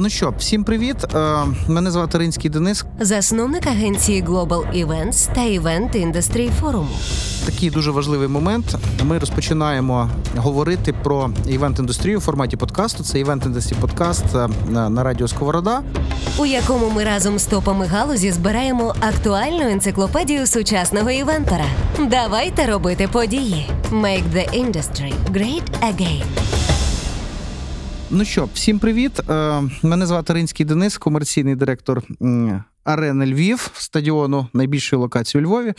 Ну що, всім привіт. Е, Мене звати Ринський Денис. засновник агенції Global Events та Event Industry Forum. Такий дуже важливий момент. Ми розпочинаємо говорити про івент-індустрію в форматі подкасту. Це івент індустрі подкаст на, на радіо Сковорода. у якому ми разом з топами галузі збираємо актуальну енциклопедію сучасного івентора. Давайте робити події. Make the industry great again. Ну що, всім привіт. Е, Мене звати Ринський Денис, комерційний директор арени Львів, стадіону найбільшої локації у Львові. Е,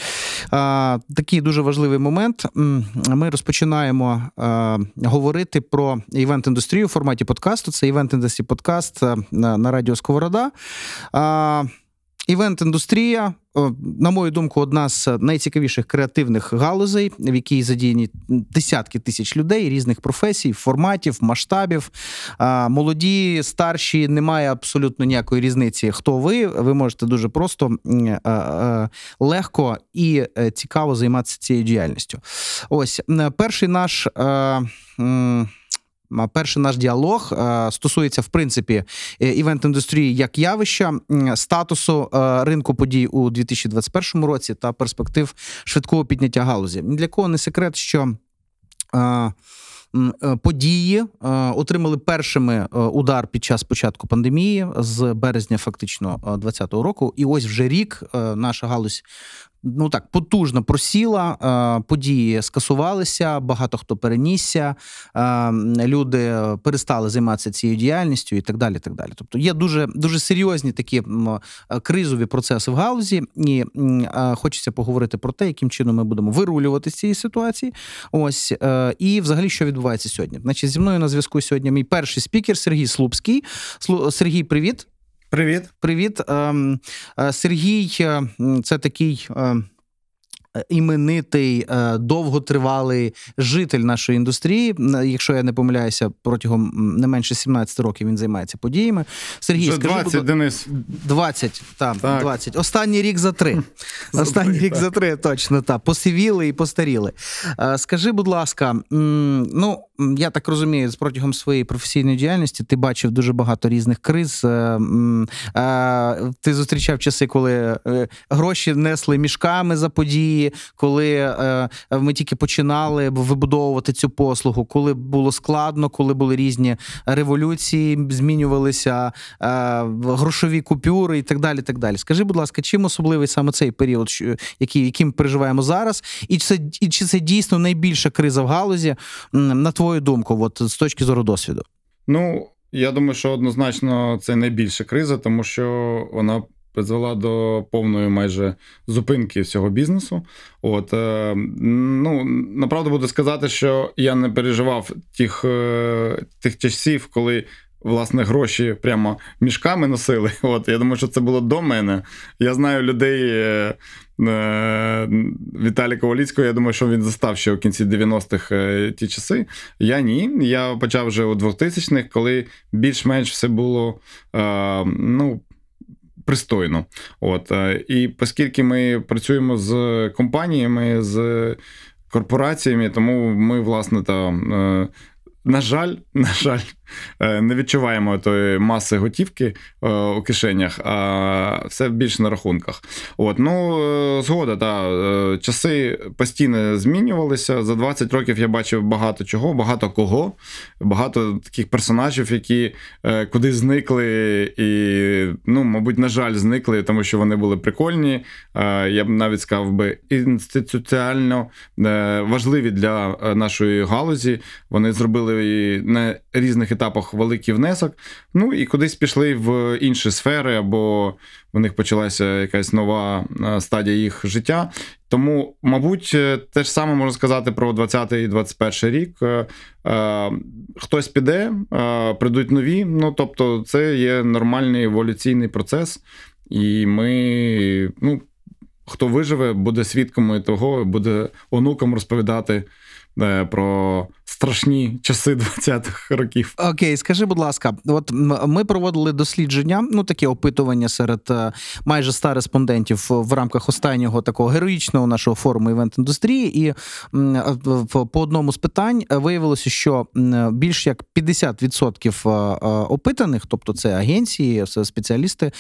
Такий дуже важливий момент. Ми розпочинаємо е, говорити про івент-індустрію в форматі подкасту. Це івент індустрі подкаст на радіо Сковорода. Е, Івент-індустрія, на мою думку, одна з найцікавіших креативних галузей, в якій задіяні десятки тисяч людей різних професій, форматів, масштабів. Молоді, старші, немає абсолютно ніякої різниці. Хто ви? Ви можете дуже просто е, е, легко і е, цікаво займатися цією діяльністю. Ось перший наш. Перший наш діалог е, стосується в принципі е, івент-індустрії як явища, статусу е, ринку подій у 2021 році та перспектив швидкого підняття галузі. Для кого не секрет, що події отримали першими удар під час початку пандемії з березня, фактично 2020 року. І ось вже рік наша галузь. Ну так потужно просіла, е, події скасувалися, багато хто перенісся, е, люди перестали займатися цією діяльністю і так далі. так далі. Тобто є дуже дуже серйозні такі е, кризові процеси в галузі, і хочеться поговорити про те, яким чином ми будемо вирулювати з цієї ситуації. Ось і взагалі, що відбувається сьогодні. Значить, зі мною на зв'язку сьогодні мій перший спікер Сергій Слупський. Слу- Сергій, привіт. Привіт. Привіт. Ем, е, Сергій, е, це такий. Іменитий е, довготривалий житель нашої індустрії. Якщо я не помиляюся, протягом не менше 17 років він займається подіями. Сергій, Вже скажи, 20, будь- Денис. 20, так, Так. 20. Останній рік за три. За Останній рік так. за три, точно так. Посивіли і постаріли. Е, Скажи, будь ласка, ну я так розумію, з протягом своєї професійної діяльності ти бачив дуже багато різних криз. Е, Ти зустрічав часи, коли гроші несли мішками за події, коли е, ми тільки починали вибудовувати цю послугу, коли було складно, коли були різні революції, змінювалися е, грошові купюри і так далі. так далі. Скажи, будь ласка, чим особливий саме цей період, який, яким переживаємо зараз, і чи це, і чи це дійсно найбільша криза в галузі, на твою думку, от з точки зору досвіду? Ну, я думаю, що однозначно це найбільша криза, тому що вона призвела до повної майже зупинки всього бізнесу. От, е, ну, направду буду сказати, що я не переживав тих, е, тих часів, коли. Власне, гроші прямо мішками носили. От я думаю, що це було до мене. Я знаю людей е, е, Віталія Коваліцького. Я думаю, що він застав ще у кінці 90-х е, ті часи. Я ні. Я почав вже у 2000-х, коли більш-менш все було е, ну, пристойно. От, е, і оскільки ми працюємо з компаніями, з корпораціями, тому ми, власне, там. На жаль, на жаль, е, не відчуваємо тої маси готівки е, у кишенях, а все більше на рахунках. От, ну, е, згода, та, часи постійно змінювалися. За 20 років я бачив багато чого, багато кого, багато таких персонажів, які куди зникли, і, ну, мабуть, на жаль, зникли, тому що вони були прикольні. Я б навіть сказав би інституціально важливі для нашої галузі. Вони зробили і на різних етапах великий внесок. Ну і кудись пішли в інші сфери, або в них почалася якась нова стадія їх життя. Тому, мабуть, е, те ж саме можна сказати про 20 і 21 рік. Е, е, Хтось піде, прийдуть нові. Ну тобто, це є нормальний еволюційний процес, і ми, ну, хто виживе, буде свідком того, буде онукам розповідати про страшні часи 20-х років. Окей, скажи, будь ласка, от ми проводили дослідження, ну таке опитування серед е, майже 100 респондентів в рамках останнього такого героїчного нашого форуму івент індустрії, і по одному з питань виявилося, що більш як 50% е, опитаних, тобто це агенції, спеціалісти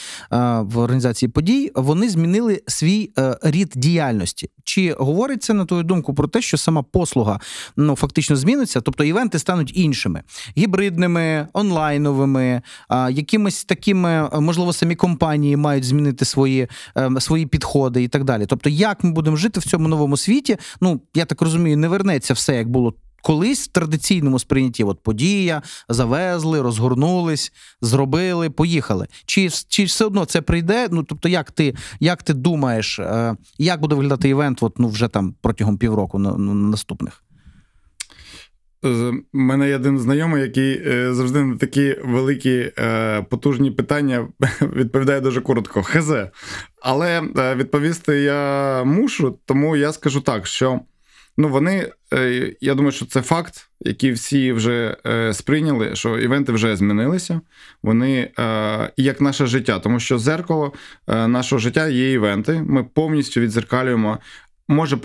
в організації подій, вони змінили свій рід діяльності. Чи говориться на твою думку про те, що сама послуга ну фактично зміниться? Тобто івенти стануть іншими, гібридними, онлайновими, якимись такими, можливо, самі компанії мають змінити свої ем, свої підходи і так далі. Тобто, як ми будемо жити в цьому новому світі? Ну я так розумію, не вернеться все як було. Колись в традиційному сприйнятті от подія, завезли, розгорнулись, зробили, поїхали. Чи чи все одно це прийде? Ну тобто, як ти як ти думаєш, е, як буде виглядати івент от, ну, вже там протягом півроку на, на наступних? У мене є один знайомий, який е, завжди на такі великі е, потужні питання відповідає дуже коротко. Хз. Але відповісти я мушу, тому я скажу так, що. Ну, вони, е, я думаю, що це факт, який всі вже е, сприйняли, що івенти вже змінилися. Вони е, як наше життя, тому що зеркало нашого життя є івенти. Ми повністю відзеркалюємо. Може,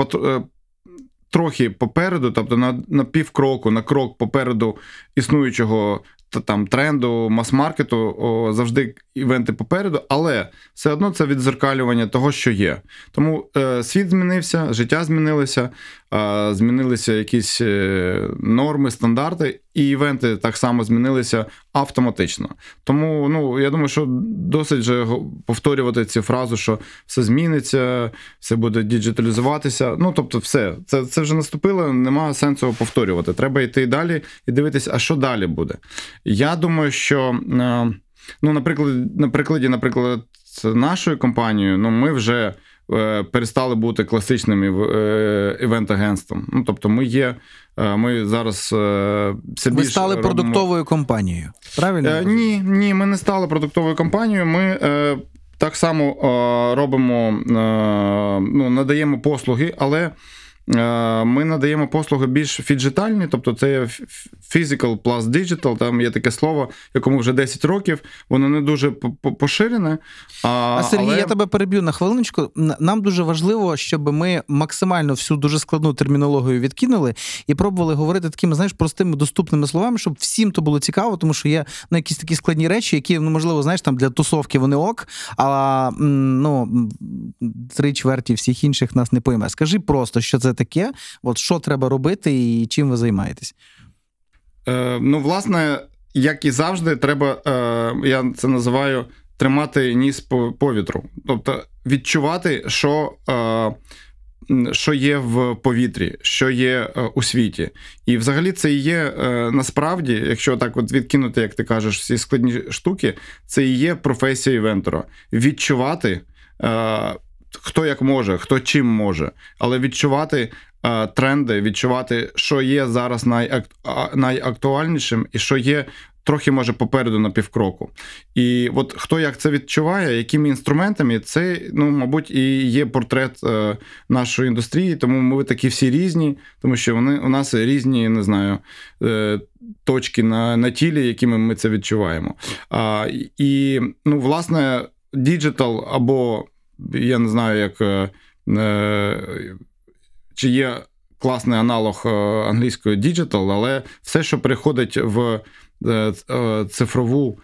трохи попереду, тобто на на півкроку, на крок попереду існуючого там тренду, мас-маркету, завжди івенти попереду, але все одно це відзеркалювання того, що є. Тому е, світ змінився, життя змінилося, е, змінилися якісь е, норми, стандарти, і івенти так само змінилися автоматично. Тому ну, я думаю, що досить же повторювати цю фразу, що все зміниться, все буде діджиталізуватися. Ну, тобто, все, це це вже наступило, немає сенсу повторювати. Треба йти далі і дивитися, а що далі буде. Я думаю, що. Е, Ну, наприклад, на прикладі, наприклад, нашою компанією, ну ми вже перестали бути класичним е, івент-агентством. Ну, тобто, ми є. Е, ми зараз все Ви стали робимо... продуктовою компанією. Правильно? Е, ні, ні, ми не стали продуктовою компанією. Ми е, так само е, робимо, ну, надаємо послуги, але. Е, ми надаємо послуги більш фіджитальні, тобто це є physical plus digital, там є таке слово, якому вже 10 років, воно не дуже поширене. А, а Сергій, але... я тебе переб'ю на хвилиночку. Нам дуже важливо, щоб ми максимально всю дуже складну термінологію відкинули і пробували говорити такими, знаєш, простими доступними словами, щоб всім то було цікаво, тому що є ну, якісь такі складні речі, які, ну, можливо, знаєш, там для тусовки вони ок, а ну, три чверті всіх інших нас не пойме. Скажи просто, що це таке, от що треба робити і чим ви займаєтесь? Е, Ну, власне, як і завжди, треба, е, я це називаю тримати ніс по повітру. Тобто відчувати, що. Е, що є в повітрі, що є е, у світі, і взагалі це і є е, насправді, якщо так от відкинути, як ти кажеш, всі складні штуки, це і є професія івентора. Відчувати е, хто як може, хто чим може, але відчувати е, тренди, відчувати, що є зараз найак... найактуальнішим і що є. Трохи може попереду на півкроку. І от хто як це відчуває, якими інструментами, це, ну, мабуть, і є портрет е, нашої індустрії, тому ми такі всі різні, тому що вони у нас різні, не знаю, е, точки на на тілі, якими ми це відчуваємо. А, І, ну, власне, діджитал або я не знаю, як е, е, чи є класний аналог е, англійської digital, але все, що приходить в цифрову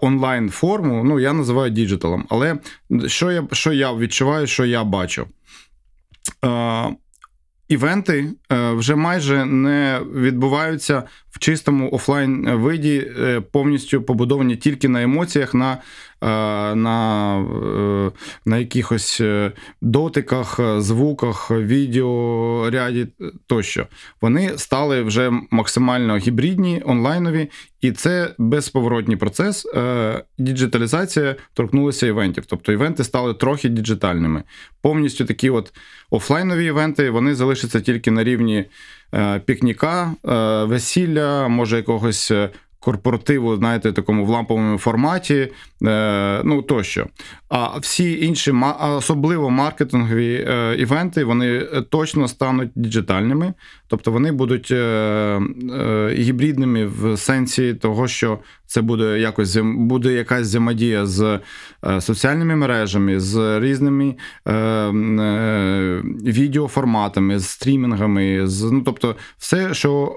онлайн форму, ну я називаю діджиталом. Але що я що я відчуваю, що я бачу? Івенти вже майже не відбуваються в чистому офлайн виді, повністю побудовані тільки на емоціях, на на е, на якихось е, дотиках, звуках, відеоряді тощо. Вони стали вже максимально гібридні, онлайнові, і це безповоротній процес. Діджиталізація торкнулася івентів. Тобто івенти стали трохи діджитальними. Повністю такі от офлайнові івенти вони залишаться тільки на рівні пікніка, весілля, може якогось корпоративу, знаєте, такому в ламповому форматі, е, ну тощо. А всі інші, особливо маркетингові е, івенти, вони точно стануть діджитальними, тобто вони будуть гібридними в сенсі того, що це буде якось буде якась взаємодія з соціальними мережами, з різними відеоформатами, з стрімінгами, з ну тобто, все, що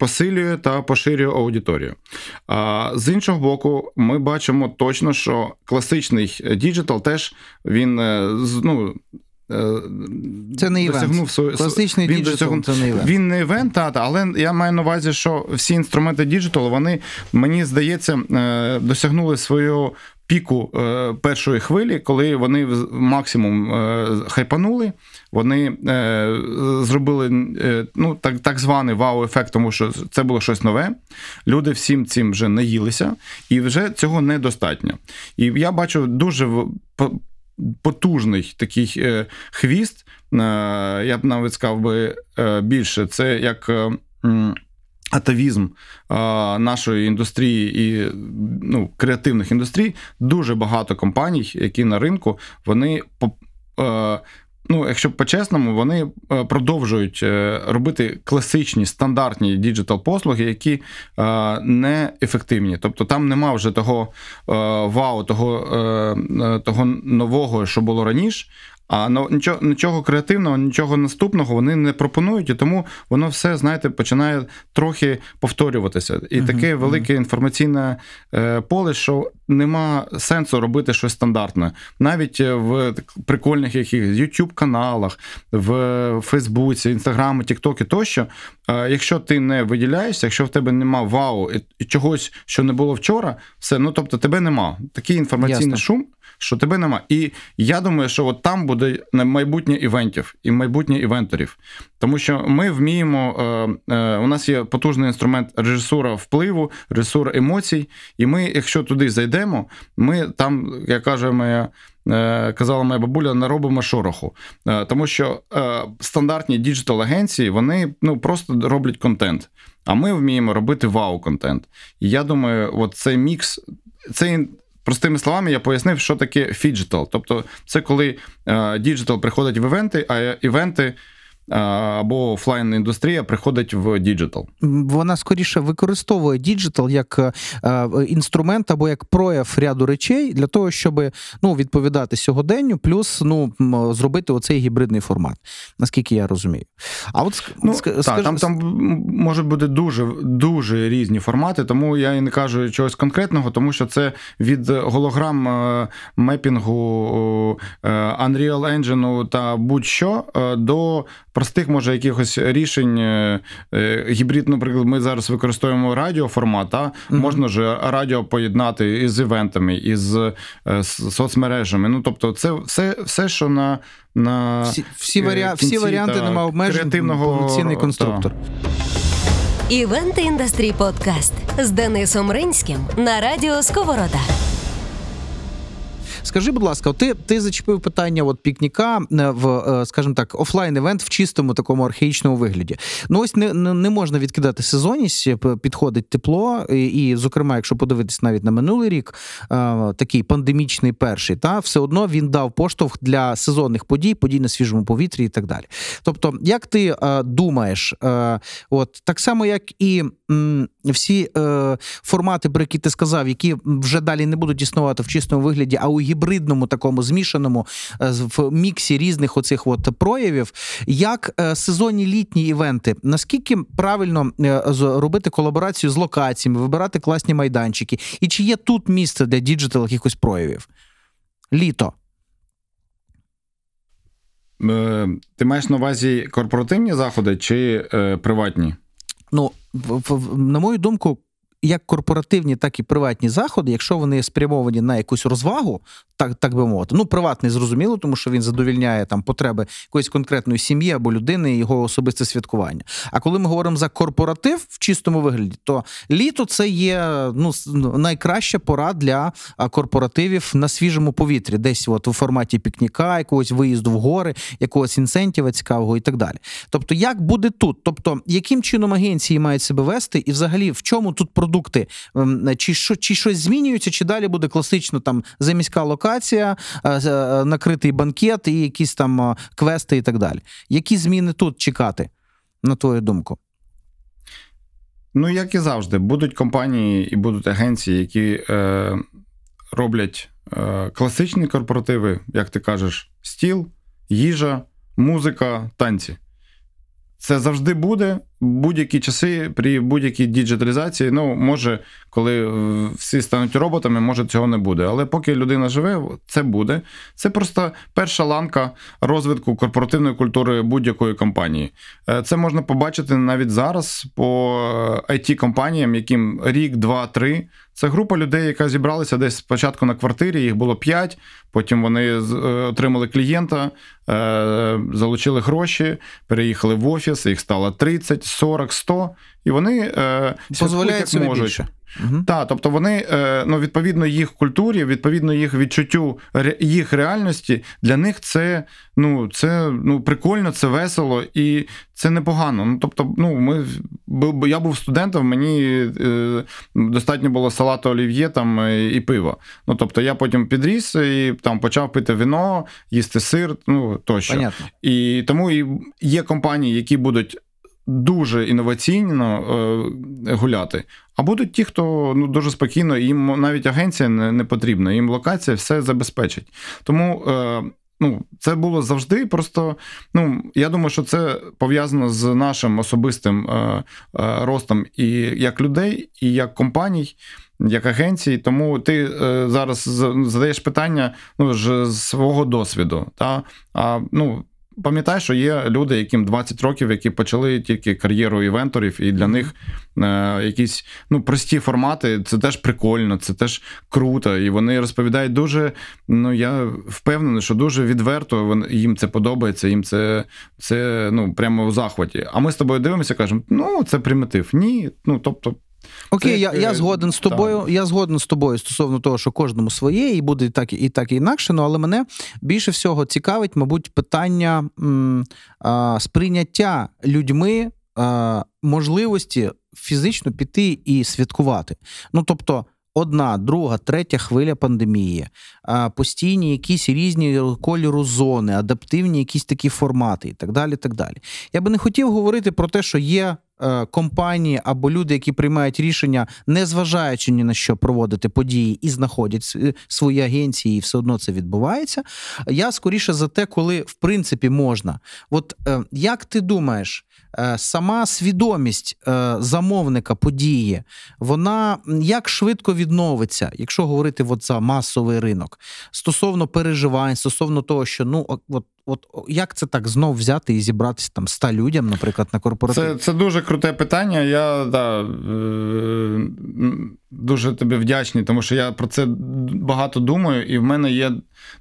посилює та поширює аудиторію. А з іншого боку, ми бачимо точно, що класичний діджитал теж він е, ну. Е, це не івент. Свою, Класичний він діджитал це не івент. Він не івент, та, але я маю на увазі, що всі інструменти діджиталу, вони, мені здається, е, досягнули свого піку е, першої хвилі, коли вони максимум е, хайпанули, вони е, зробили ну, так так званий вау-ефект, тому що це було щось нове. Люди всім цим вже наїлися, і вже цього недостатньо. І я бачу дуже потужний такий хвіст. Я б навіть сказав би більше, це як атавізм а, нашої індустрії і ну, креативних індустрій, дуже багато компаній, які на ринку, вони а, Ну, якщо по-чесному, вони продовжують е, робити класичні стандартні діджитал-послуги, які не ефективні. Тобто там нема вже того вау, того е, того нового, що було раніше. А нічого нічого креативного, нічого наступного вони не пропонують, і тому воно все, знаєте, починає трохи повторюватися. І uh-huh, таке велике uh-huh. інформаційне е, поле, що нема сенсу робити щось стандартне. Навіть е, в прикольних якихось youtube каналах, в Фейсбуці, Інстаграмі, Тіктокі тощо. Е, якщо ти не виділяєшся, якщо в тебе нема вау і чогось, що не було вчора, все, ну тобто тебе нема. Такий інформаційний Ясно. шум що тебе нема. І я думаю, що от там буде майбутнє івентів і майбутнє івенторів. Тому що ми вміємо, е, е, у нас є потужний інструмент режисура впливу, режисура емоцій. І ми, якщо туди зайдемо, ми там, як каже моя. Е, казала моя бабуля, наробимо шороху, тому що стандартні діджитал-агенції вони ну просто роблять контент. А ми вміємо робити вау-контент. І я думаю, от цей мікс, цей Простими словами, я пояснив, що таке фіджитал. Тобто, це коли діджитал приходить в івенти, а івенти або офлайн індустрія приходить в діджитал. Вона скоріше використовує діджитал як е, е, інструмент або як прояв ряду речей для того, щоб ну, відповідати сьогоденню, плюс ну, зробити оцей гібридний формат, наскільки я розумію. А от ну, скаж... так, там там можуть бути дуже дуже різні формати, тому я і не кажу чогось конкретного, тому що це від голограм е, мепінгу Unreal Engine та будь-що до простих, може, якихось рішень е, е, гібрид, наприклад, ми зараз використовуємо радіоформат, а mm-hmm. можна ж радіо поєднати із івентами, із е, соцмережами. Ну, тобто, це все, все що на. на Всі всі, варіа... всі варіанти нема обмежень, креативного... повноцінний конструктор. Івент індастрій подкаст з Денисом Ринським на радіо Сковорода. Скажи, будь ласка, ти ти зачепив питання от пікніка е, в, е, скажімо так, офлайн-евент в чистому такому архаїчному вигляді. Ну ось не не можна відкидати сезонність, е, підходить тепло, і, і, зокрема, якщо подивитись навіть на минулий рік, такий пандемічний перший, та все одно він дав поштовх для сезонних подій, подій на свіжому повітрі і так далі. Тобто, як ти думаєш, от так само, як і всі формати, про які ти сказав, які вже далі не будуть існувати в чистому вигляді, а у гібридному такому змішаному е, в міксі різних оцих от проявів, як е, сезонні літні івенти, наскільки правильно е, робити колаборацію з локаціями, вибирати класні майданчики, і чи є тут місце для digital якихось проявів? Літо. Ти маєш на увазі корпоративні заходи чи е, приватні? Ну, на мою думку, як корпоративні, так і приватні заходи, якщо вони спрямовані на якусь розвагу, так так би мовити, ну приватний зрозуміло, тому що він задовільняє там потреби якоїсь конкретної сім'ї або людини його особисте святкування. А коли ми говоримо за корпоратив в чистому вигляді, то літо це є ну найкраща пора для корпоративів на свіжому повітрі, десь от у форматі пікніка, якогось виїзду в гори, якогось інцентіва цікавого і так далі. Тобто, як буде тут? Тобто, яким чином агенції мають себе вести, і взагалі в чому тут продукт? Продукти, ем, чи що, чи щось змінюється, чи далі буде класично там заміська локація, е, е, накритий банкет і якісь там е, квести і так далі. Які зміни тут чекати, на твою думку? Ну, як і завжди, будуть компанії і будуть агенції, які е, роблять е, класичні корпоративи, як ти кажеш, стіл, їжа, музика, танці. Це завжди буде будь-які часи при будь-якій діджиталізації. Ну, може, коли всі стануть роботами, може цього не буде. Але поки людина живе, це буде. Це просто перша ланка розвитку корпоративної культури будь-якої компанії. Е, це можна побачити навіть зараз по it компаніям яким рік, два, три. Це група людей, яка зібралася десь спочатку на квартирі, їх було п'ять. Потім вони е, отримали клієнта, е, залучили гроші, переїхали в офіс, їх стало 30, 40, 100, і вони дозволяють як можуть. Більше. Угу. Так, тобто вони ну, відповідно їх культурі, відповідно їх відчуттю їх реальності, для них це ну, це ну, прикольно, це весело і це непогано. Ну, тобто, ну, ми, я був студентом, мені е, достатньо було салату олів'є там і пива. Ну, тобто я потім підріс і там почав пити вино, їсти сир, ну тощо. Понятно. І тому і є компанії, які будуть дуже інноваційно е, гуляти. А будуть ті, хто ну дуже спокійно, їм навіть агенція не, не потрібна, їм локація все забезпечить. Тому е, ну, це було завжди. Просто ну, я думаю, що це пов'язано з нашим особистим е, е, ростом і як людей, і як компаній. Як агенції, тому ти е, зараз задаєш питання ну, з свого досвіду. Та? А ну, пам'ятай, що є люди, яким 20 років, які почали тільки кар'єру івенторів, і для них е, якісь ну, прості формати це теж прикольно, це теж круто. І вони розповідають дуже. Ну я впевнений, що дуже відверто вони, їм це подобається, їм це це ну прямо у захваті. А ми з тобою дивимося, кажемо, ну це примітив. Ні, ну тобто. Окей, це, я я згоден з тобою. Так. Я згоден з тобою стосовно того, що кожному своє, і буде і так і так і інакше. Ну але мене більше всього цікавить, мабуть, питання м, а, сприйняття людьми а, можливості фізично піти і святкувати. Ну тобто. Одна, друга, третя хвиля пандемії, постійні якісь різні кольору зони, адаптивні якісь такі формати і так далі. так далі. Я би не хотів говорити про те, що є Е, компанії або люди, які приймають рішення, не зважаючи ні на що проводити події і знаходять свої агенції, і все одно це відбувається. Я скоріше за те, коли в принципі можна. От е, як ти думаєш? Е, сама свідомість замовника події, вона як швидко відновиться, якщо говорити от за масовий ринок, стосовно переживань, стосовно того, що ну от От як це так знов взяти і зібратися там ста людям, наприклад, на корпоратив? Це це дуже круте питання. Я да, е, дуже тобі вдячний, тому що я про це багато думаю, і в мене є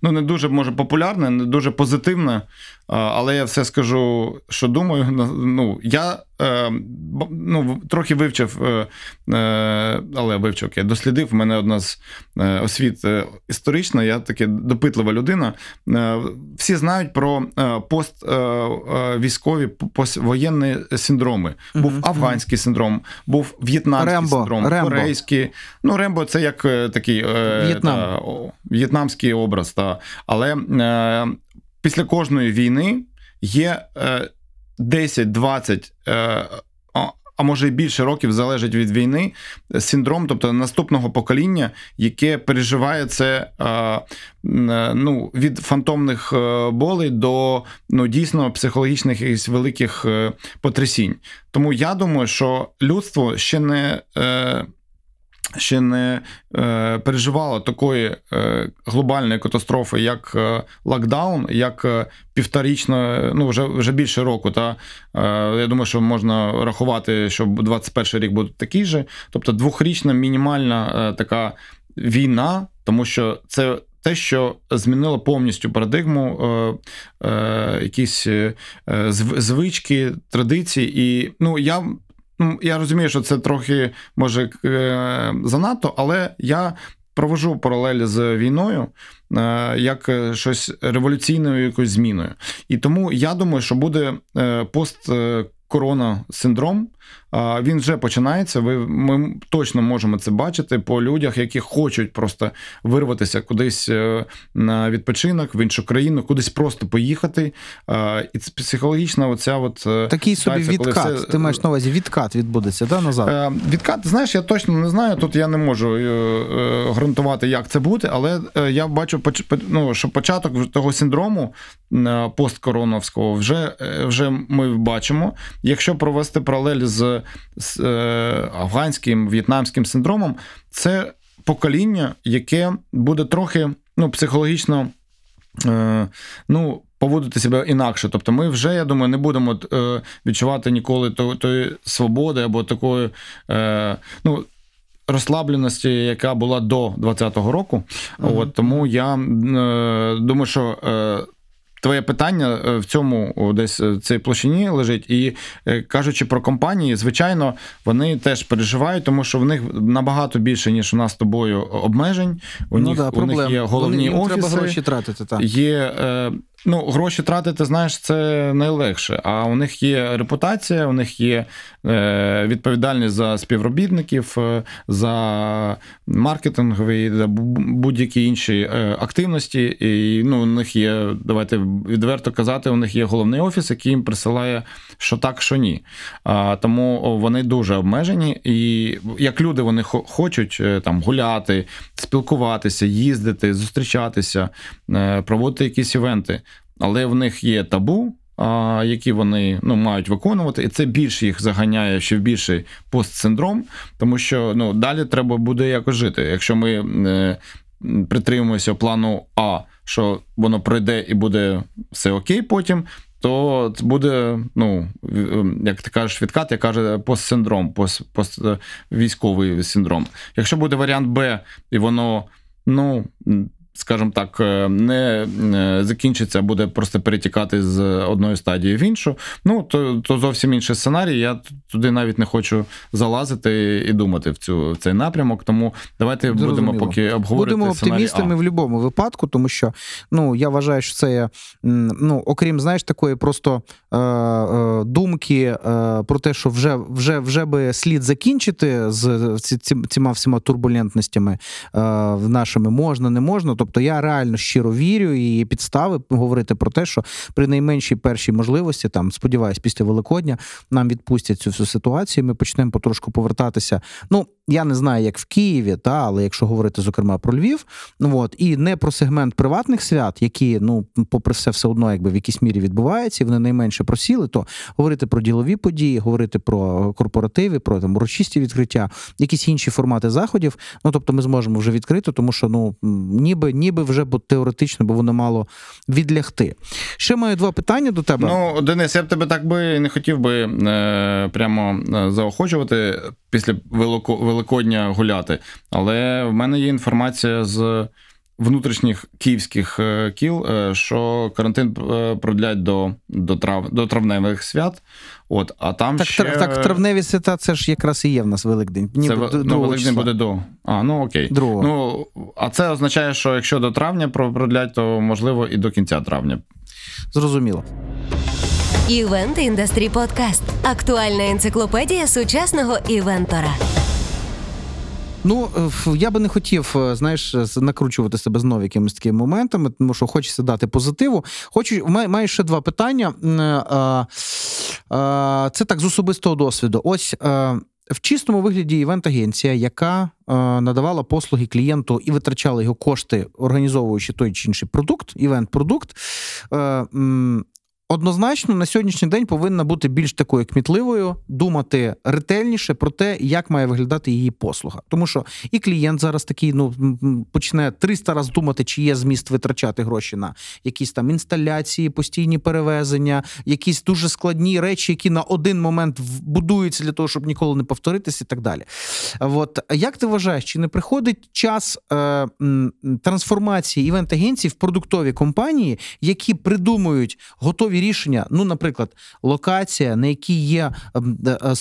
ну не дуже може популярне, не дуже позитивне, але я все скажу, що думаю. Ну, Я е, ну, трохи вивчив, е, але вивчив, я дослідив. У мене одна з освіт історична, я таки допитлива людина. Всі знають про поствійськові поствоєнні синдроми. Був афганський синдром, був в'єтнамський синдром, Рембо. Ну, Рембо це як такий В'єтнам. та, в'єтнамський образ. Та. Але е, після кожної війни є е, 10-20. Е, а може і більше років залежить від війни синдром, тобто наступного покоління, яке переживає це е, ну, від фантомних е, болей до ну, дійсно психологічних якихось великих е, потрясінь. Тому я думаю, що людство ще не ще не е, переживала такої е, глобальної катастрофи, як е, локдаун, як е, півторічно, ну вже вже більше року. Та е, я думаю, що можна рахувати, що 21 рік буде такий же. Тобто двохрічна мінімальна е, така війна, тому що це. Те, що змінило повністю парадигму, е, е, якісь е, звички, традиції. І ну я Ну, я розумію, що це трохи може е, занадто, але я провожу паралелі з війною е, як е, щось революційною якоюсь зміною. І тому я думаю, що буде пост. Корона синдром, він вже починається. Ви ми точно можемо це бачити по людях, які хочуть просто вирватися кудись е, на відпочинок в іншу країну, кудись просто поїхати. І це психологічна оця от е, такий собі відкат. Все... Ти маєш на увазі відкат відбудеться, да, назад? Е, відкат, знаєш, я точно не знаю. Тут я не можу гарантувати, як це буде, але я бачу, ну, що початок того синдрому посткороновського вже вже ми бачимо. Якщо провести паралель з, з е, афганським в'єтнамським синдромом, це покоління, яке буде трохи ну, психологічно. Е, ну, Поводити себе інакше. Тобто, ми вже, я думаю, не будемо е, відчувати ніколи тої свободи або такої ну, розслабленості, яка була до 2020 року. Mm-hmm. От Тому я думаю, що Твоє питання е, в цьому десь в цій площині лежить, і е, кажучи про компанії, звичайно, вони теж переживають, тому що в них набагато більше ніж у нас з тобою обмежень. У ну, них да, у них є головні вони, офіси. Треба гроші тратити. Так. Є Ну, гроші тратити, знаєш, це найлегше. А у них є репутація, у них є е, відповідальність за співробітників, е, за маркетингові, за будь-які інші е, активності. І ну, у них є, давайте відверто казати, у них є головний офіс, який їм присилає що так, що ні. А, Тому вони дуже обмежені. І як люди вони хочуть там гуляти, спілкуватися, їздити, зустрічатися, проводити якісь івенти але в них є табу. Які вони ну, мають виконувати, і це більше їх заганяє ще в більший постсиндром, тому що ну, далі треба буде якось жити. Якщо ми е, притримуємося плану А, що воно пройде і буде все окей, потім. То буде, ну, як ти кажеш, відкат, я кажу, постсиндром, пост, поствійськовий синдром. Якщо буде варіант Б, і воно ну, скажімо так, е, не е, закінчиться, буде просто перетікати з одної стадії в іншу. Ну то то зовсім інший сценарій. Я туди навіть не хочу залазити і думати в цю в цей напрямок. Тому давайте Зрозуміло. будемо поки обговорити Будемо оптимістами в будь-якому випадку, тому що ну я вважаю, що це ну окрім знаєш такої просто е, е, думки е, про те, що вже вже вже би слід закінчити з цими всіма турбулентностями е, нашими можна, не можна. Тобто Тобто я реально щиро вірю і є підстави говорити про те, що при найменшій першій можливості, там сподіваюсь, після Великодня нам відпустять цю всю ситуацію. Ми почнемо потрошку повертатися. Ну я не знаю, як в Києві, та але якщо говорити зокрема про Львів, ну от і не про сегмент приватних свят, які ну попри все, все одно, якби в якійсь мірі відбуваються, і вони найменше просіли, то говорити про ділові події, говорити про корпоративи, про там урочисті відкриття, якісь інші формати заходів. Ну тобто, ми зможемо вже відкрити, тому що ну ніби ніби вже бо теоретично, бо воно мало відлягти. Ще маю два питання до тебе. Ну, Денис, я б тебе так би не хотів би е, прямо е, заохочувати після Великодня гуляти. Але в мене є інформація з внутрішніх київських е, кіл, е, що карантин е, продлять до до, трав, до травневих свят. От, а там Так, ще... так, травневі свята це ж якраз і є в нас Великдень. Ні, це, ну, Великдень буде до. А, ну окей. Другого. Ну, А це означає, що якщо до травня продлять, то можливо і до кінця травня. Зрозуміло. Івент Індастрі Подкаст. Актуальна енциклопедія сучасного івентора. Ну я би не хотів, е, знаєш, накручувати себе знову якимись такими моментами, тому що хочеться дати позитиву. Хочу маю ще два питання. Е, це так з особистого досвіду. Ось. Е, в чистому вигляді івент-агенція, яка надавала послуги клієнту і витрачала його кошти, організовуючи той чи інший продукт, івент-продукт, Однозначно на сьогоднішній день повинна бути більш такою кмітливою, думати ретельніше про те, як має виглядати її послуга. Тому що і клієнт зараз такий ну почне 300 разів думати, чи є зміст витрачати гроші на якісь там інсталяції, постійні перевезення, якісь дуже складні речі, які на один момент будуються для того, щоб ніколи не повторитися, і так далі. От як ти вважаєш, чи не приходить час е, трансформації івент-агенцій в продуктові компанії, які придумують готові рішення, ну, наприклад, локація, на якій є ем, е,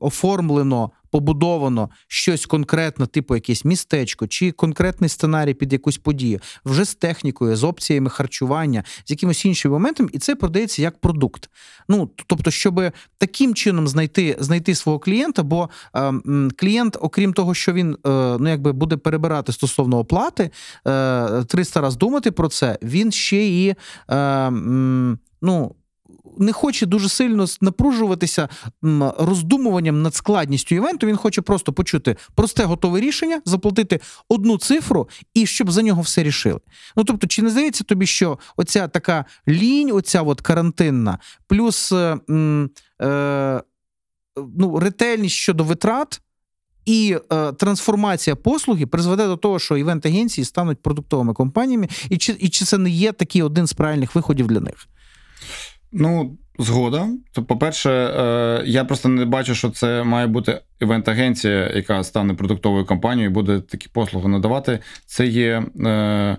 оформлено побудовано щось конкретне, типу якесь містечко, чи конкретний сценарій під якусь подію, вже з технікою, з опціями харчування, з якимось іншим моментом, і це продається як продукт. Ну тобто, щоб таким чином знайти знайти свого клієнта, бо е, клієнт, окрім того, що він е, ну якби буде перебирати стосовно оплати, е, 300 раз думати про це, він ще і е, м, ну. Не хоче дуже сильно напружуватися роздумуванням над складністю івенту. Він хоче просто почути просте готове рішення, заплатити одну цифру і щоб за нього все рішили. Ну тобто, чи не здається тобі, що оця така лінь, оця от карантинна, плюс е, е, ну, ретельність щодо витрат. І е, трансформація послуги призведе до того, що івент-агенції стануть продуктовими компаніями, і чи, і чи це не є такий один з правильних виходів для них? Ну, згода. То, по-перше, е, я просто не бачу, що це має бути івент-агенція, яка стане продуктовою компанією і буде такі послуги надавати. Це є е,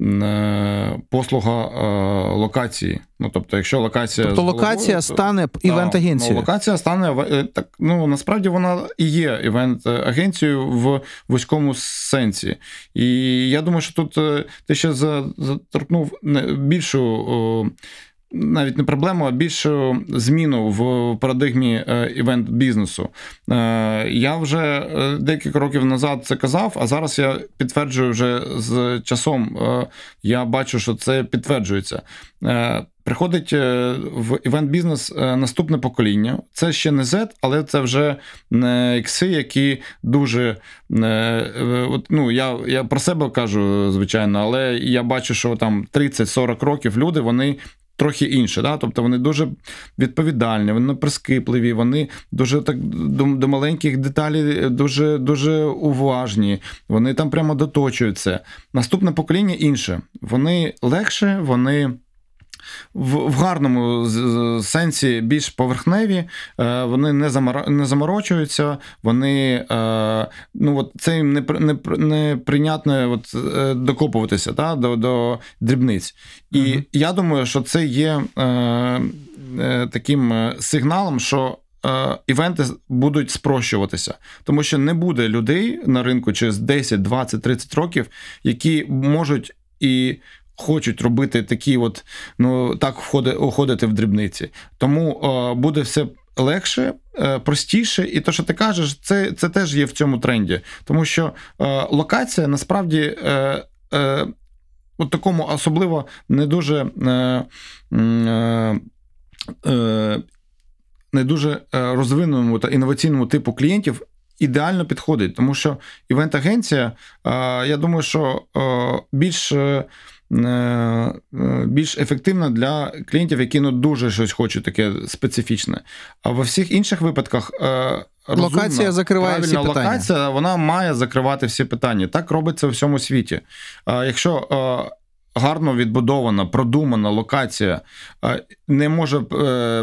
е, послуга е, локації. Ну, тобто, якщо локація Тобто локація головою, то- стане Так, івент-агенцією. Ну, локація стане е, так. Ну насправді вона і є івент-агенцією в вузькому сенсі. І я думаю, що тут е, ти ще заторкнув більшу. о, Навіть не проблему, а більшу зміну в парадигмі е, івент-бізнесу. Е, Я вже е, декілька років назад це казав, а зараз я підтверджую вже з часом. Я бачу, що це підтверджується. Приходить в івент-бізнес е, наступне покоління. Це ще не Z, але це вже ікси, які дуже. От, ну, я, я про себе кажу, звичайно, але я бачу, що там 30-40 років люди вони. Трохи інше, да? тобто вони дуже відповідальні, вони прискіпливі, вони дуже так до, до маленьких деталей дуже, дуже уважні, вони там прямо доточуються. Наступне покоління інше. Вони легше, вони в, в гарному сенсі більш поверхневі, е, вони не, не заморочуються, вони е, ну от це їм не, не, не прийнятно от, е, докопуватися та, до, до дрібниць. І Мгм. я думаю, що це є е, е, таким сигналом, що. Івенти будуть спрощуватися, тому що не буде людей на ринку через 10, 20, 30 років, які можуть і хочуть робити такі, от ну так входи, уходити в дрібниці. Тому е, буде все легше, е, простіше, і то, що ти кажеш, це, це теж є в цьому тренді. Тому що е, локація насправді. Е, е, От такому особливо не дуже е, не дуже розвиненому та інноваційному типу клієнтів ідеально підходить, тому що івент-агенція, я думаю, що більш. Е, е, більш ефективна для клієнтів, які ну дуже щось хочуть таке специфічне. А во всіх інших випадках е, розумна, Локація закриває всі питання. локація, вона має закривати всі питання. Так робиться у всьому світі. Якщо гарно відбудована, продумана локація не може е,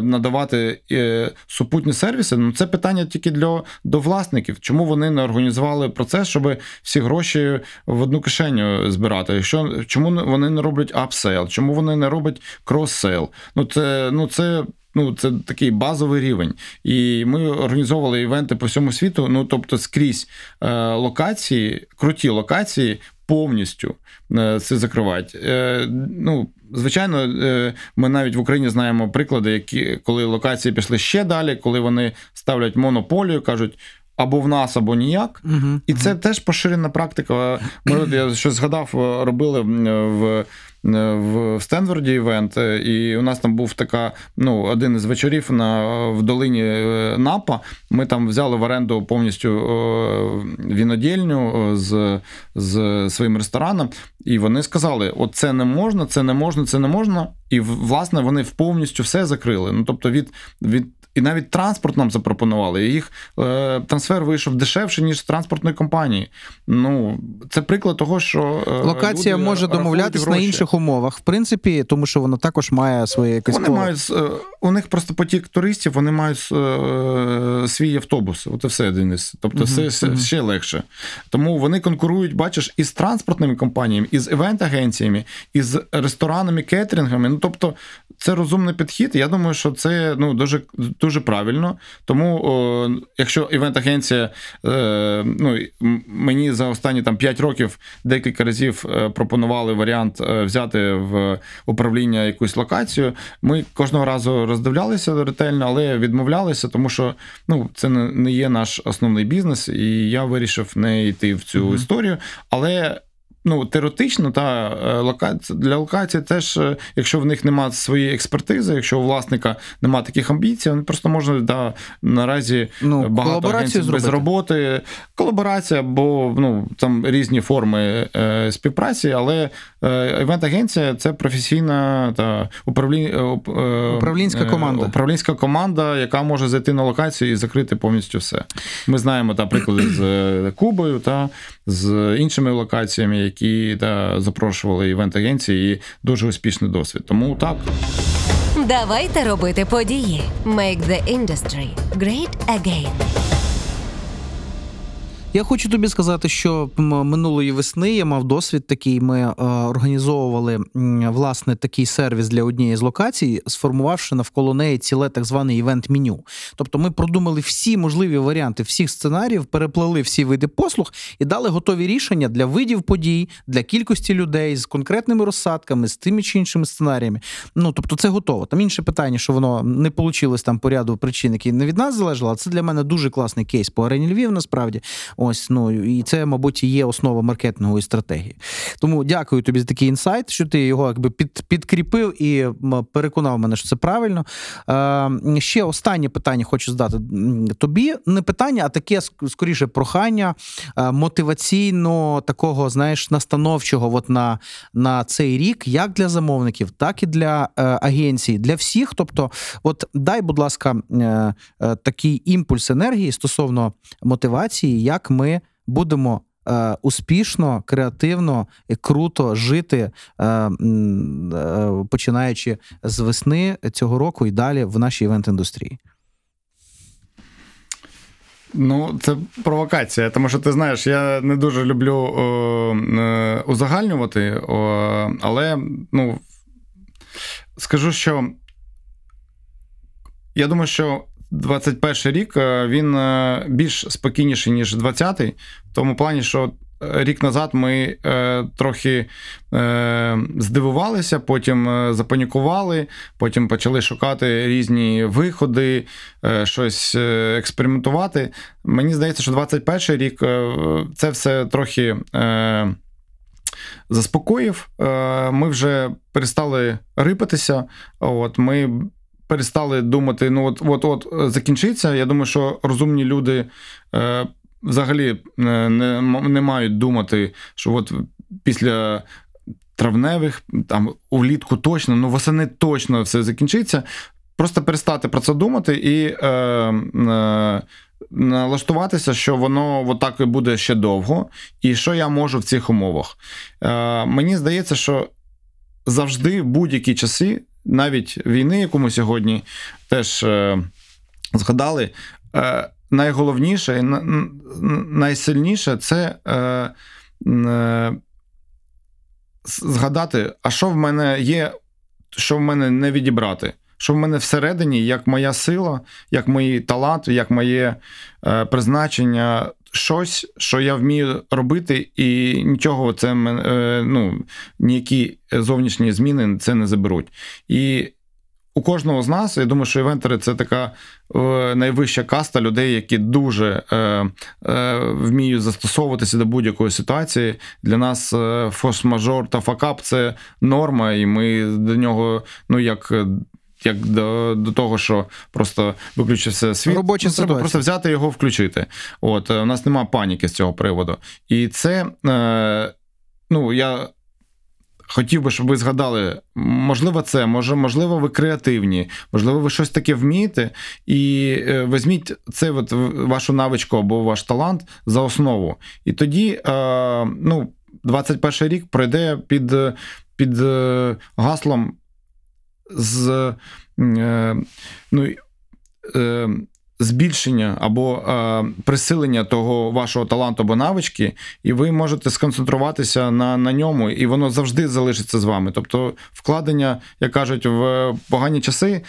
надавати е, супутні сервіси, ну це питання тільки для до власників. Чому вони не організували процес, щоб всі гроші в одну кишеню збирати? Якщо чому вони не роблять upsell? Чому вони не роблять cross-sell? Ну це ну це. Ну, це такий базовий рівень. І ми організовували івенти по всьому світу. Ну, тобто, скрізь е, локації, круті локації повністю е, це закривають. Е, ну, звичайно, е, ми навіть в Україні знаємо приклади, які коли локації пішли ще далі, коли вони ставлять монополію, кажуть. Або в нас, або ніяк. Угу. І це теж поширена практика. Ми я щось згадав, робили в, в Стенфорді івент, е, і у нас там був така, ну, один із вечорів на, в долині е, Напа. Ми там взяли в оренду повністю е, вінодільню е, з, з своїм рестораном, і вони сказали: от це не можна, це не можна, це не можна. І власне вони повністю все закрили. Ну тобто від. від і навіть транспорт нам запропонували. І їх е, трансфер вийшов дешевше, ніж з транспортної компанії. Ну, це приклад того, що е, Локація люди може рахують домовлятись на інших умовах, в принципі, тому що вона також має своє якесь Вони коло. мають е, у них просто потік туристів, вони мають е, свій автобус. От і все Денис. Тобто, Мгм, все, все мгм. ще легше. Тому вони конкурують, бачиш, із транспортними компаніями, із івент-агенціями, із ресторанами, кетерингами. Ну тобто, це розумний підхід. Я думаю, що це ну, дуже дуже правильно. Тому, о, якщо івент-агенція е, ну, мені за останні там 5 років декілька разів е, пропонували варіант е, взяти в управління якусь локацію, ми кожного разу роздивлялися ретельно, але відмовлялися, тому що ну, це не є наш основний бізнес, і я вирішив не йти в цю mm-hmm. історію. Але ну, теоретично, та е, локація для локації теж, е, якщо в них немає своєї експертизи, якщо у власника немає таких амбіцій, вони просто можна да, наразі ну, багато агенцій без роботи. Колаборація, бо ну, там різні форми е, співпраці, але е, івент-агенція це професійна та управлінь, е, управлінська команда, управлінська команда, яка може зайти на локацію і закрити повністю все. Ми знаємо та приклади з Кубою та з іншими локаціями, які та, запрошували івент-агенції, і дуже успішний досвід. Тому так. Давайте робити події. Make the industry great again. Я хочу тобі сказати, що минулої весни я мав досвід такий. Ми е, організовували власне такий сервіс для однієї з локацій, сформувавши навколо неї ціле так зване івент-меню. Тобто ми продумали всі можливі варіанти всіх сценаріїв, переплели всі види послуг і дали готові рішення для видів подій, для кількості людей з конкретними розсадками, з тими чи іншими сценаріями. Ну тобто, це готово. Там інше питання, що воно не вийшло там по ряду причин, які не від нас залежало. Це для мене дуже класний кейс по арені Львів. Насправді. Ось ну і це, мабуть, і є основа маркетингової стратегії. Тому дякую тобі за такий інсайт, що ти його якби під, підкріпив і переконав мене, що це правильно. Е, Ще останнє питання хочу задати тобі. Не питання, а таке скоріше прохання е, мотиваційно такого, знаєш, настановчого от на, на цей рік, як для замовників, так і для е, агенцій, для всіх. Тобто, от дай, будь ласка, е, е, такий імпульс енергії стосовно мотивації, як ми будемо. Е, успішно, креативно і круто жити, е, е, починаючи з весни цього року і далі в нашій івент-індустрії. Ну, це провокація, тому що ти знаєш, я не дуже люблю о, узагальнювати, о, але ну, скажу, що я думаю, що 21 рік е, він е, більш спокійніший, ніж 20-й, в тому плані, що е, рік назад ми трохи здивувалися, потім запанікували, потім почали шукати різні виходи, щось експериментувати. Мені здається, що 21 рік це все трохи. Заспокоїв, ми вже перестали рипатися. От Ми перестали думати, ну от от от е, закінчиться. Я думаю, що розумні люди е, взагалі е, не, не мають думати, що от після. Травневих, там влітку точно, ну восени точно все закінчиться. Просто перестати про це думати і е, е, налаштуватися, що воно отак і буде ще довго, і що я можу в цих умовах. Е, Мені здається, що завжди в будь-які часи навіть війни, яку ми сьогодні теж е, згадали, е, найголовніше і найсильніше це е, е, згадати, а що в мене є, що в мене не відібрати. Що в мене всередині, як моя сила, як мій талант, як моє е, призначення, щось, що я вмію робити, і нічого це е, ну, ніякі зовнішні зміни це не заберуть. І у кожного з нас, я думаю, що івентери це така е, найвища каста людей, які дуже е, е, вміють застосовуватися до будь-якої ситуації. Для нас е, форс-мажор та факап це норма, і ми до нього, ну як як до до того, що просто виключився світ. Робоча треба просто взяти його включити. От е, у нас немає паніки з цього приводу. І це е, ну я. Хотів би, щоб ви згадали, можливо, це, може, можливо, ви креативні, можливо, ви щось таке вмієте, і е, візьміть це, от, вашу навичку або ваш талант за основу. І тоді, е, ну, 21 рік пройде під під гаслом з е, ну, е, збільшення або е, присилення того вашого таланту або навички, і ви можете сконцентруватися на на ньому, і воно завжди залишиться з вами. Тобто, вкладення, як кажуть, в погані часи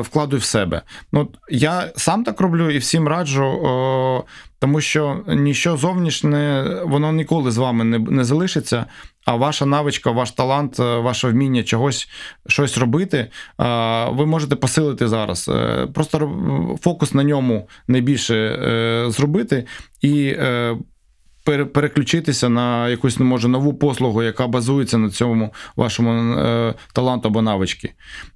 вкладуй в себе. Ну я сам так роблю і всім раджу. Тому що ніщо зовнішнє, воно ніколи з вами не не залишиться. А ваша навичка, ваш талант, е, ваше вміння чогось щось робити, е, ви можете посилити зараз. Е, просто фокус на ньому найбільше зробити і переключитися на якусь ну, може нову послугу, яка базується на цьому вашому е, таланту або навички.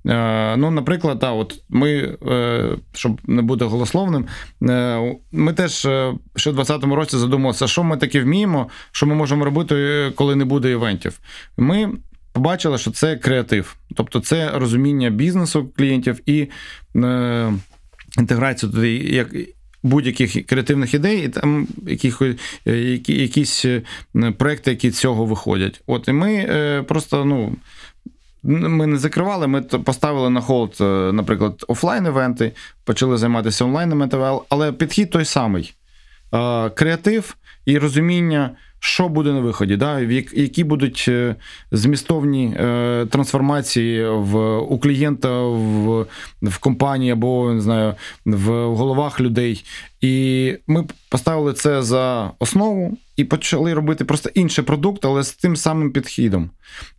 Е, Ну, наприклад, та, от ми, е, щоб не бути голословним, е, ми теж е, ще в 2020 році задумалися, що ми таке вміємо, що ми можемо робити, коли не буде івентів. Ми побачили, що це креатив, тобто це розуміння бізнесу клієнтів і. Е, Інтеграцію туди, як будь-яких креативних ідей, і там е, які, якісь е, проекти, які цього виходять. От і ми е, просто, ну. Ми не закривали, ми поставили на hold, наприклад, офлайн-евенти, почали займатися онлайн-евентами, але підхід той самий: креатив і розуміння що буде на виході, да? які будуть е, змістовні е, трансформації в, у клієнта в в компанії або не знаю, в головах людей. І ми поставили це за основу і почали робити просто інший продукт, але з тим самим підхідом.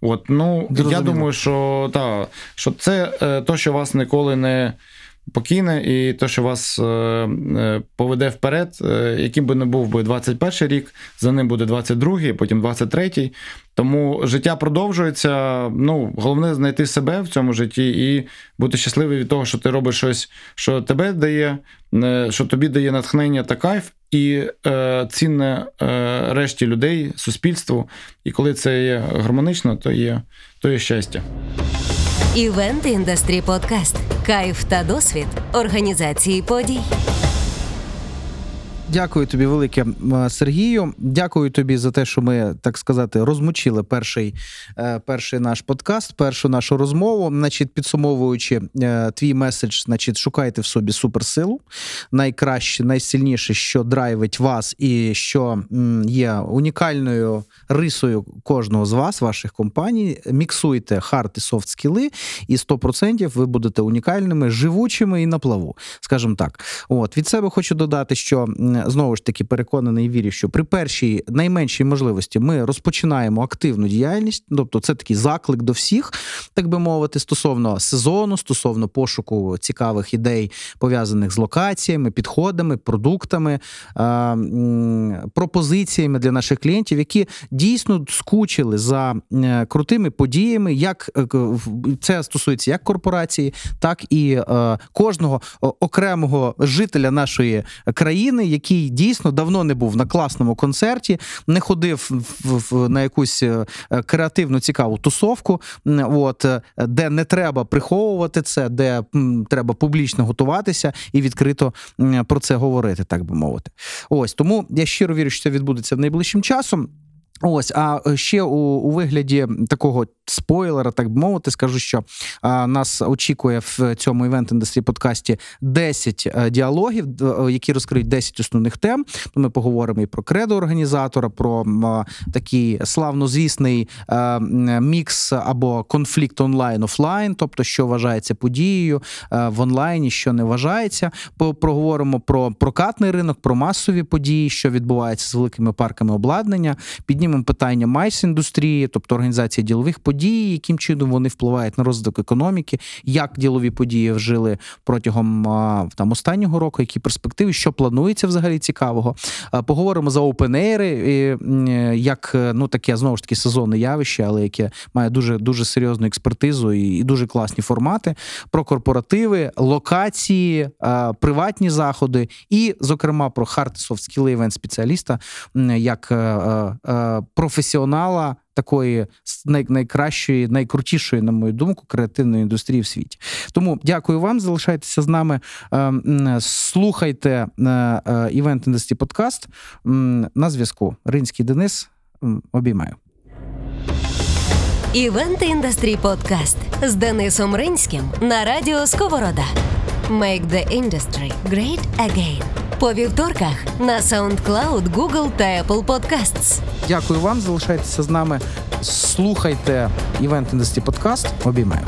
От, ну, Я думаю, що та, що це е, то, що вас ніколи не покине, і те, що вас е, е, поведе вперед, е, яким би не був би 21 рік, за ним буде 22-й, потім 23-й. Тому життя продовжується. Ну, головне знайти себе в цьому житті і бути щасливим від того, що ти робиш щось, що тебе дає, що тобі дає натхнення та кайф, і е, цінне е, решті людей, суспільству. І коли це є гармонично, то є, то є щастя. Івент індастрі подкаст. Кайф та досвід організації подій. Дякую тобі, велике Сергію. Дякую тобі за те, що ми так сказати розмочили перший е, перший наш подкаст, першу нашу розмову. Значить, підсумовуючи е, твій меседж, значить, шукайте в собі суперсилу. Найкраще, найсильніше, що драйвить вас, і що є унікальною рисою кожного з вас, ваших компаній. Міксуйте hard і soft скіли, і 100% ви будете унікальними, живучими і на плаву. Скажімо так. От від себе хочу додати, що знову ж таки переконаний і вірю, що при першій найменшій можливості ми розпочинаємо активну діяльність, тобто це такий заклик до всіх, так би мовити, стосовно сезону, стосовно пошуку цікавих ідей, пов'язаних з локаціями, підходами, продуктами, пропозиціями для наших клієнтів, які дійсно скучили за е, крутими подіями, як е, це стосується як корпорації, так і е, кожного окремого жителя нашої країни, який дійсно давно не був на класному концерті, не ходив в, на якусь креативну цікаву тусовку, от де не треба приховувати це, де треба публічно готуватися і відкрито про це говорити, так би мовити. Ось тому я щиро вірю, що це відбудеться найближчим часом. Ось, а е, ще у у вигляді такого спойлера, так би мовити, скажу, що а, нас очікує в цьому івент індустрії подкасті 10 а, е, діалогів, е, які розкриють 10 основних тем. Ми поговоримо і про кредо організатора, про а, такий славнозвісний мікс або конфлікт онлайн-офлайн, тобто що вважається подією в онлайні, що не вважається. Проговоримо про прокатний ринок, про масові події, що відбувається з великими парками обладнання. Піднімемо піднімемо питання майс індустрії, тобто організації ділових подій, яким чином вони впливають на розвиток економіки, як ділові події вжили протягом там останнього року, які перспективи, що планується взагалі цікавого. Поговоримо за опенейри, як ну таке знову ж таки сезонне явище, але яке має дуже дуже серйозну експертизу і, дуже класні формати. Про корпоративи, локації, приватні заходи, і, зокрема, про hard soft скіли івент спеціаліста як професіонала такої найкращої, найкрутішої, на мою думку, креативної індустрії в світі. Тому дякую вам. Залишайтеся з нами. Ем, слухайте івент індустрі подкаст на зв'язку. Ринський Денис обіймаю. Івент індустрі подкаст з Денисом Ринським на радіо Сковорода. Make the industry great again. По вівторках на SoundCloud, Google та Apple Podcasts. Дякую вам. Залишайтеся з нами. Слухайте Event Industry Podcast. Обіймаю.